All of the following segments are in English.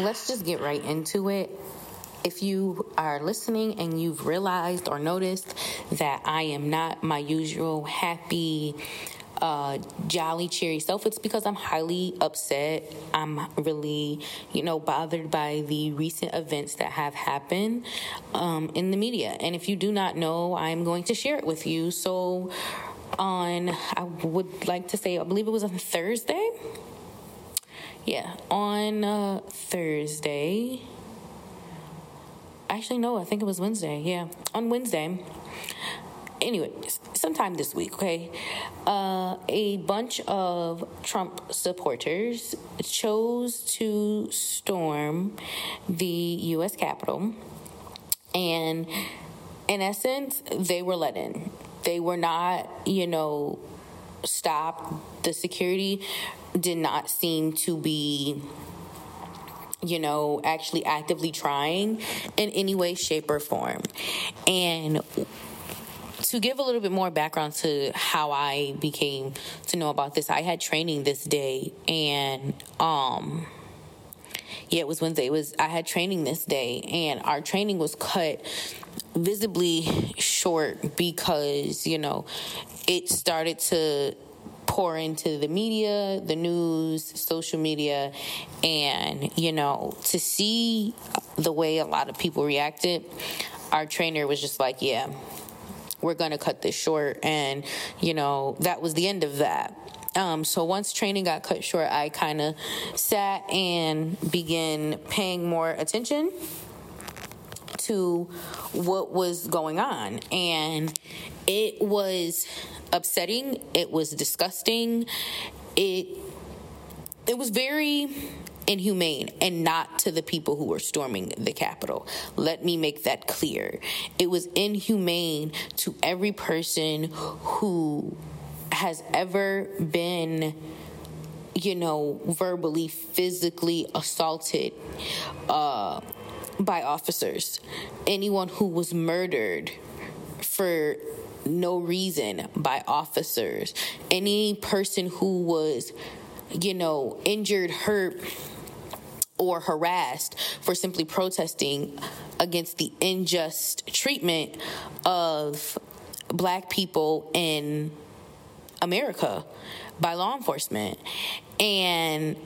Let's just get right into it. If you are listening and you've realized or noticed that I am not my usual happy, uh, jolly, cheery self, it's because I'm highly upset. I'm really, you know, bothered by the recent events that have happened um, in the media. And if you do not know, I'm going to share it with you. So, on, I would like to say, I believe it was on Thursday. Yeah, on uh, Thursday. Actually, no, I think it was Wednesday. Yeah, on Wednesday anyway, sometime this week, okay, uh, a bunch of Trump supporters chose to storm the U.S. Capitol. And in essence, they were let in. They were not, you know, stopped. The security did not seem to be you know, actually actively trying in any way, shape, or form. And to give a little bit more background to how I became to know about this, I had training this day and um yeah, it was Wednesday. It was I had training this day and our training was cut visibly short because, you know, it started to pour into the media, the news, social media, and, you know, to see the way a lot of people reacted, our trainer was just like, yeah, we're going to cut this short. And, you know, that was the end of that. Um, so once training got cut short, I kind of sat and began paying more attention to what was going on. And it was upsetting, it was disgusting. It it was very inhumane and not to the people who were storming the Capitol. Let me make that clear. It was inhumane to every person who has ever been you know, verbally, physically assaulted uh, by officers. Anyone who was murdered for no reason by officers. Any person who was, you know, injured, hurt, or harassed for simply protesting against the unjust treatment of black people in America by law enforcement. And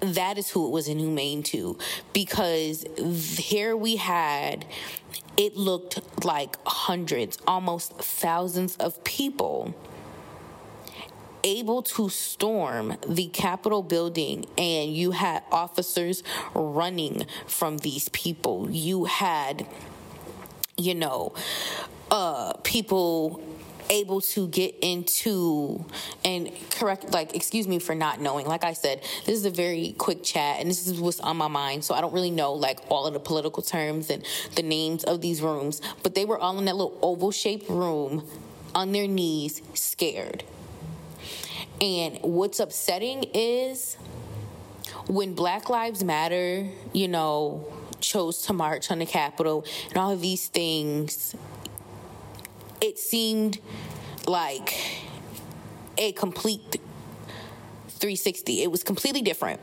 that is who it was inhumane to because here we had it looked like hundreds almost thousands of people able to storm the Capitol building and you had officers running from these people. You had, you know, uh, people able to get into and correct like excuse me for not knowing. Like i said this is a very quick chat and this is what's on my mind so i don't really know like all of the political terms and the names of these rooms but they were all in that little oval shaped room on their knees scared. And what's upsetting is when Black Lives Matter, you know, chose to march on the Capitol and all of these things, it seemed like a complete 360. It was completely different,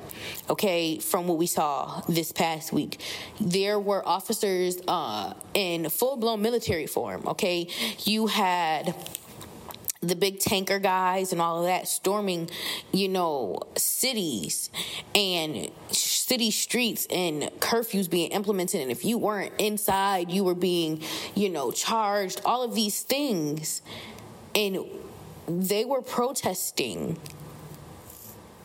okay, from what we saw this past week. There were officers uh, in full blown military form, okay? You had the big tanker guys and all of that storming, you know, cities and city streets and curfews being implemented. And if you weren't inside, you were being, you know, charged, all of these things. And they were protesting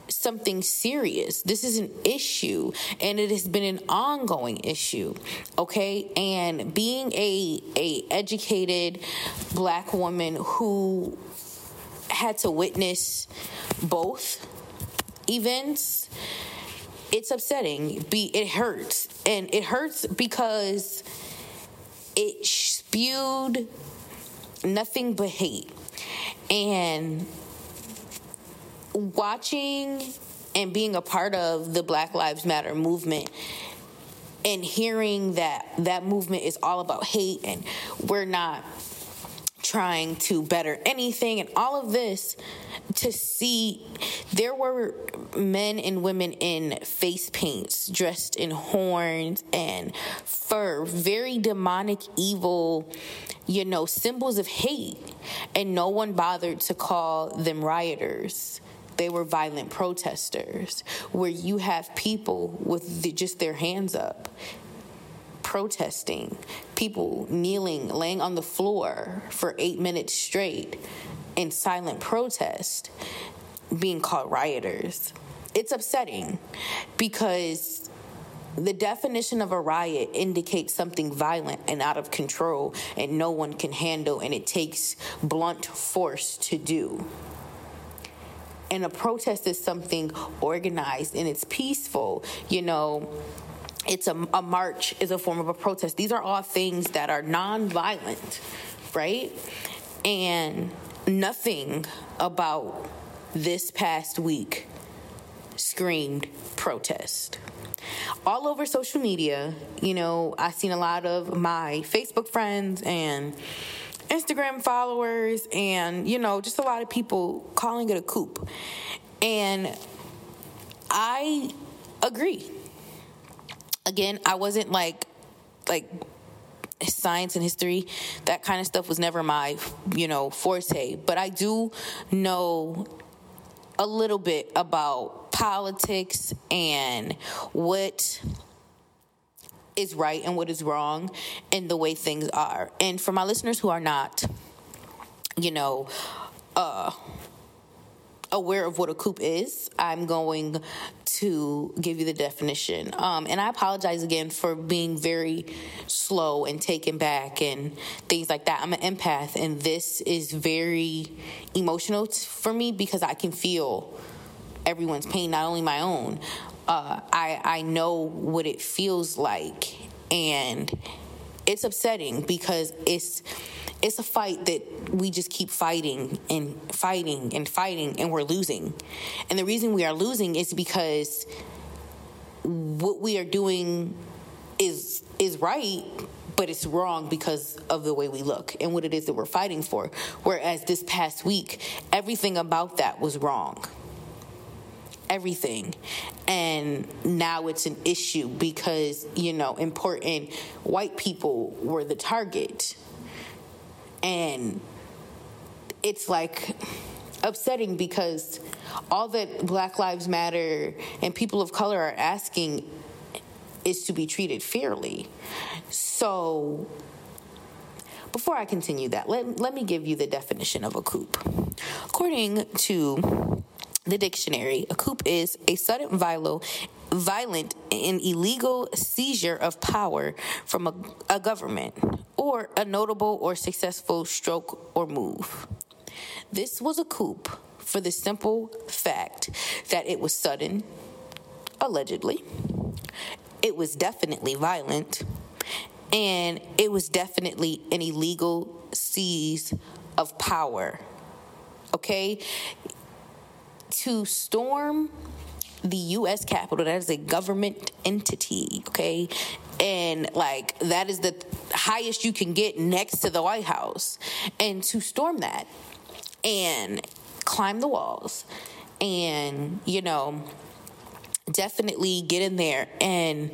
something serious. This is an issue and it has been an ongoing issue. Okay? And being a a educated black woman who had to witness both events, it's upsetting. Be it hurts. And it hurts because it spewed nothing but hate. And watching and being a part of the Black Lives Matter movement and hearing that that movement is all about hate and we're not trying to better anything and all of this to see there were men and women in face paints, dressed in horns and fur, very demonic, evil, you know, symbols of hate. And no one bothered to call them rioters they were violent protesters, where you have people with the, just their hands up protesting, people kneeling, laying on the floor for eight minutes straight in silent protest, being called rioters. It's upsetting because the definition of a riot indicates something violent and out of control and no one can handle, and it takes blunt force to do. And a protest is something organized and it's peaceful, you know it's a, a march is a form of a protest. These are all things that are non-violent, right? And nothing about this past week screamed protest. All over social media, you know, I've seen a lot of my Facebook friends and Instagram followers and, you know, just a lot of people calling it a coup. And I agree again, I wasn't like like science and history that kind of stuff was never my you know forte. But i do know a little bit about politics and what is right and what is wrong and the way things are. And for my listeners who are not you know uh aware of what a coup is, I'm going to give you the definition. Um, and I apologize again for being very slow and taken back and things like that. I'm an empath, and this is very emotional t- for me because I can feel everyone's pain, not only my own. Uh, I I know what it feels like, and it's upsetting because it's it's a fight that we just keep fighting and fighting and fighting and we're losing. And the reason we are losing is because what we are doing is is right but it's wrong because of the way we look and what it is that we're fighting for. Whereas this past week, everything about that was wrong. Everything. And now it's an issue because, you know, important white people were the target and it's like upsetting because all that Black Lives Matter and people of color are asking is to be treated fairly. So, before I continue that, let, let me give you the definition of a coup. According to the dictionary, a coup is a sudden violent, violent and illegal seizure of power from a, a government or a notable or successful stroke or move. This was a coup for the simple fact that it was sudden, allegedly, it was definitely violent, and it was definitely an illegal seize of power. Okay? To storm the US Capitol, that is a government entity, okay? And like that is the highest you can get next to the White House. And to storm that and climb the walls and, you know, definitely get in there and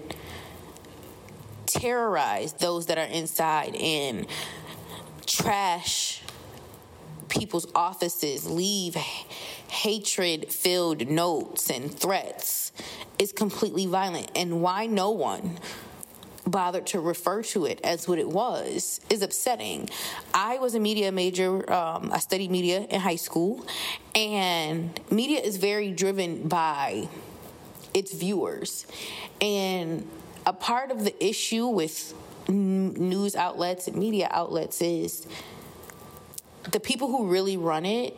terrorize those that are inside and trash people's offices, leave hatred filled notes and threats is completely violent. And why no one bothered to refer to it as what it was is upsetting. I was a media major, um, I studied media in high school, and media is very driven by its viewers. And a part of the issue with news outlets and media outlets is the people who really run it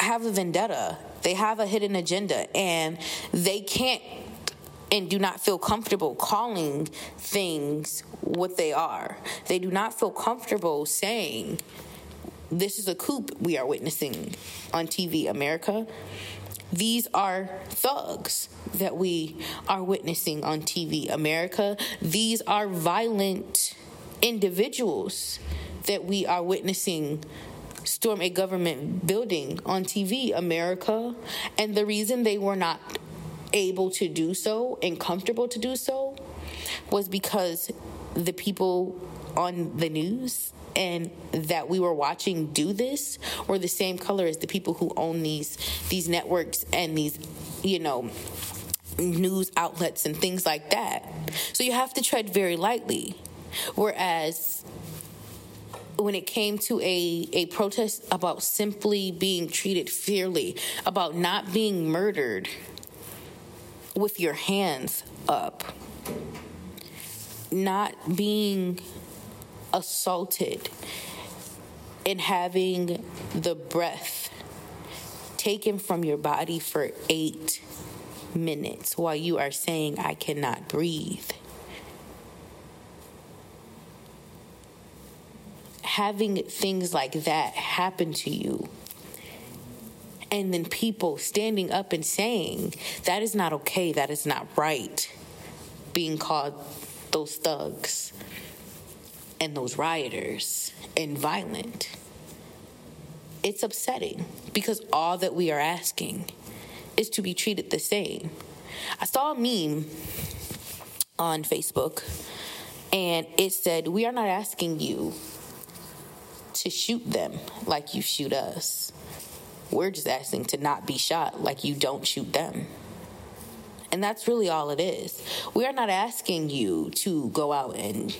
have a vendetta. They have a hidden agenda and they can't and do not feel comfortable calling things what they are. They do not feel comfortable saying, This is a coup we are witnessing on TV America. These are thugs that we are witnessing on TV America. These are violent individuals that we are witnessing storm a government building on TV, America. And the reason they were not able to do so and comfortable to do so was because the people on the news and that we were watching do this were the same color as the people who own these these networks and these you know news outlets and things like that. So you have to tread very lightly. Whereas when it came to a, a protest about simply being treated fairly, about not being murdered with your hands up, not being assaulted, and having the breath taken from your body for eight minutes while you are saying, I cannot breathe. Having things like that happen to you, and then people standing up and saying, that is not okay, that is not right, being called those thugs and those rioters and violent. It's upsetting because all that we are asking is to be treated the same. I saw a meme on Facebook and it said, We are not asking you to shoot them like you shoot us. We're just asking to not be shot like you don't shoot them. And that's really all it is. We are not asking you to go out and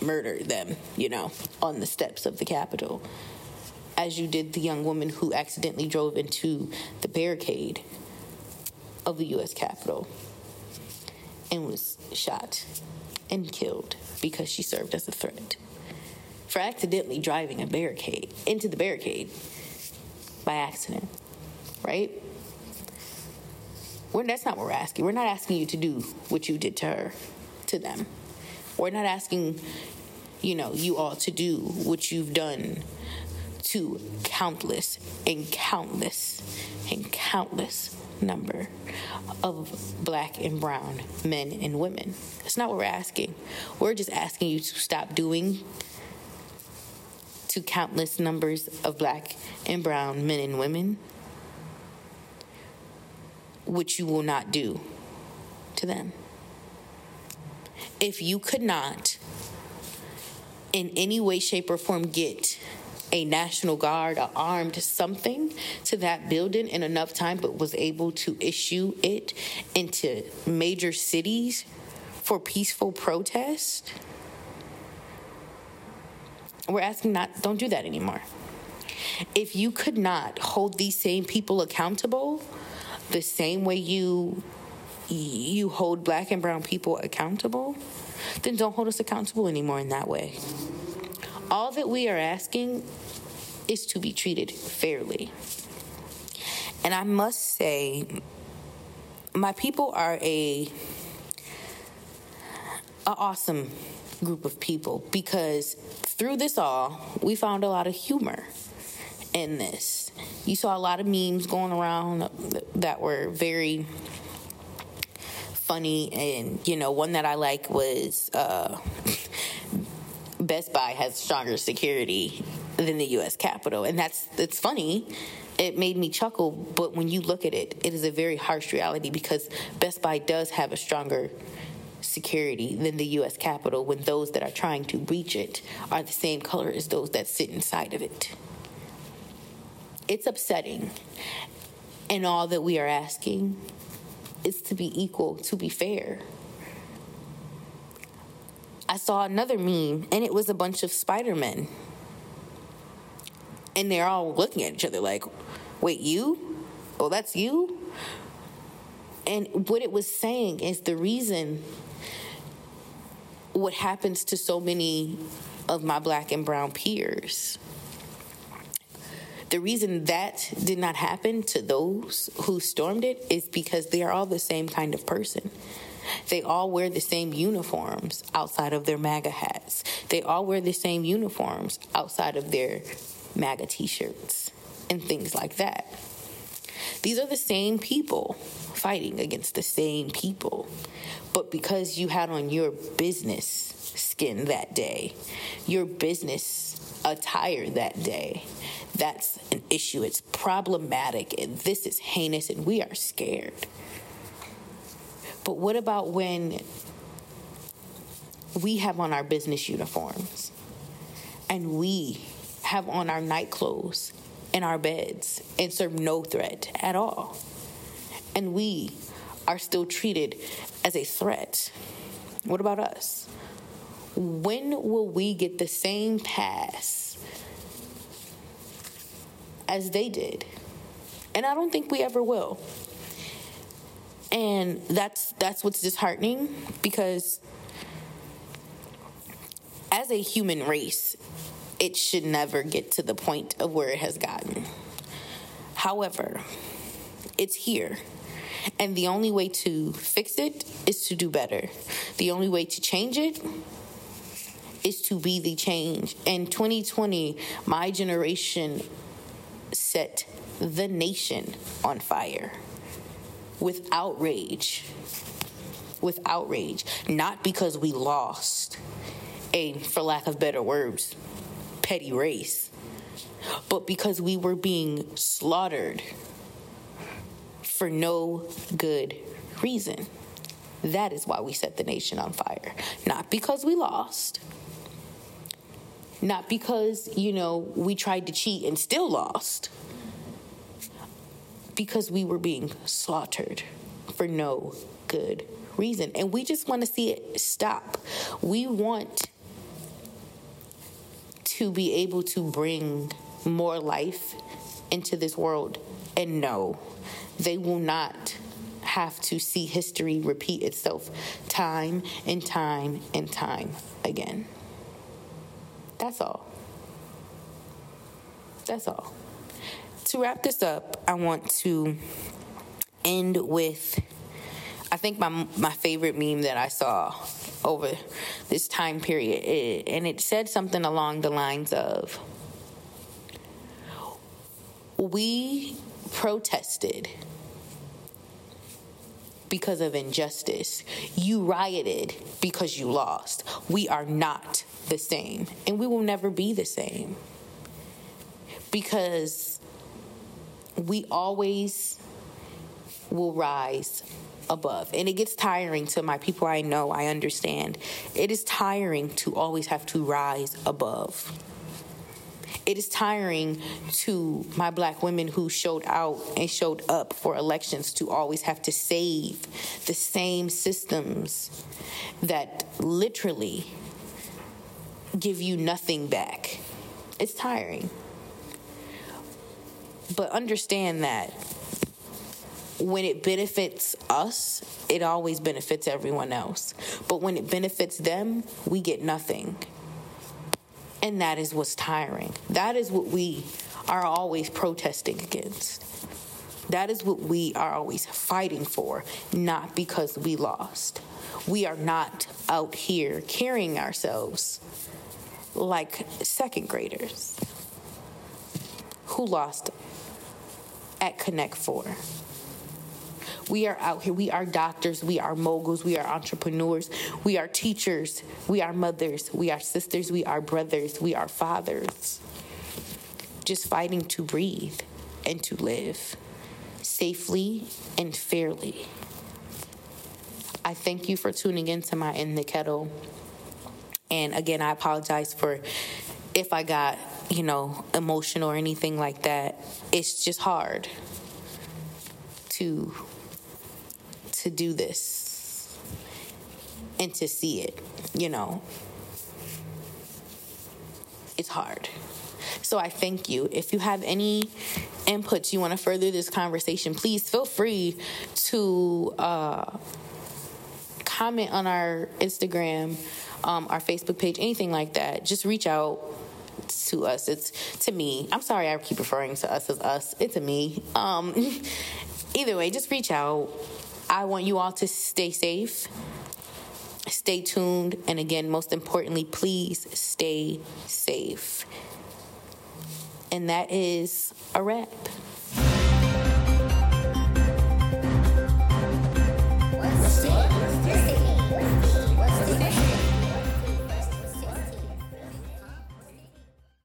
murder them, you know, on the steps of the Capitol, as you did the young woman who accidentally drove into the barricade of the U.S. Capitol and was shot and killed because she served as a threat for accidentally driving a barricade into the barricade by accident, right? We're, that's not what we're asking. We're not asking you to do what you did to her, to them. We're not asking, you know, you all to do what you've done to countless and countless and countless number of black and brown men and women. That's not what we're asking. We're just asking you to stop doing to countless numbers of black and brown men and women, which you will not do to them. If you could not, in any way, shape, or form, get a National Guard, a armed something to that building in enough time, but was able to issue it into major cities for peaceful protest. We're asking not, don't do that anymore. If you could not hold these same people accountable the same way you you hold black and brown people accountable, then don't hold us accountable anymore in that way. All that we are asking is to be treated fairly. And I must say, my people are a, a awesome group of people because through this all, we found a lot of humor in this. You saw a lot of memes going around that were very funny, and you know, one that I like was uh, Best Buy has stronger security than the U.S. Capitol, and that's it's funny. It made me chuckle, but when you look at it, it is a very harsh reality because Best Buy does have a stronger security than the U.S. Capitol when those that are trying to breach it are the same color as those that sit inside of it. It's upsetting, and all that we are asking is to be equal, to be fair. I saw another meme, and it was a bunch of Spider-Men. And they're all looking at each other like, wait, you? Oh, that's you? And what it was saying is the reason what happens to so many of my black and brown peers. The reason that did not happen to those who stormed it is because they are all the same kind of person. They all wear the same uniforms outside of their MAGA hats. They all wear the same uniforms outside of their MAGA t shirts and things like that. These are the same people fighting against the same people. But because you had on your business skin that day, your business attire that day, that's an issue. It's problematic, and this is heinous, and we are scared. But what about when we have on our business uniforms and we have on our night clothes in our beds and serve no threat at all? And we are still treated as a threat. What about us? When will we get the same pass as they did? And I don't think we ever will and that's that's what's disheartening because as a human race it should never get to the point of where it has gotten however it's here and the only way to fix it is to do better the only way to change it is to be the change in 2020 my generation set the nation on fire with outrage. With outrage. Not because we lost a, for lack of better words, petty race, but because we were being slaughtered for no good reason. That is why we set the nation on fire. Not because we lost. Not because, you know, we tried to cheat and still lost because we were being slaughtered for no good reason. And we just want to see it stop. We want to be able to bring more life into this world. And no, they will not have to see history repeat itself time and time and time again. That's all. That's all to wrap this up, I want to end with I think my my favorite meme that I saw over this time period, and it said something along the lines of, "We protested." Because of injustice. You rioted because you lost. We are not the same, and we will never be the same. Because we always will rise above. And it gets tiring to my people I know, I understand. It is tiring to always have to rise above. It is tiring to my black women who showed out and showed up for elections to always have to save the same systems that literally give you nothing back. It's tiring. But understand that when it benefits us, it always benefits everyone else. But when it benefits them, we get nothing. And that is what's tiring. That is what we are always protesting against. That is what we are always fighting for, not because we lost. We are not out here carrying ourselves like second graders who lost at Connect Four. We are out here. We are doctors. We are moguls. We are entrepreneurs. We are teachers. We are mothers. We are sisters. We are brothers. We are fathers. Just fighting to breathe and to live safely and fairly. I thank you for tuning in to my In the Kettle. And again, I apologize for if I got you know, emotional or anything like that. It's just hard to to do this and to see it, you know. It's hard. So I thank you. If you have any inputs you want to further this conversation, please feel free to uh, comment on our Instagram, um, our Facebook page, anything like that. Just reach out to us. It's to me. I'm sorry I keep referring to us as us. It's a me. Um, either way, just reach out. I want you all to stay safe. Stay tuned. And again, most importantly, please stay safe. And that is a wrap.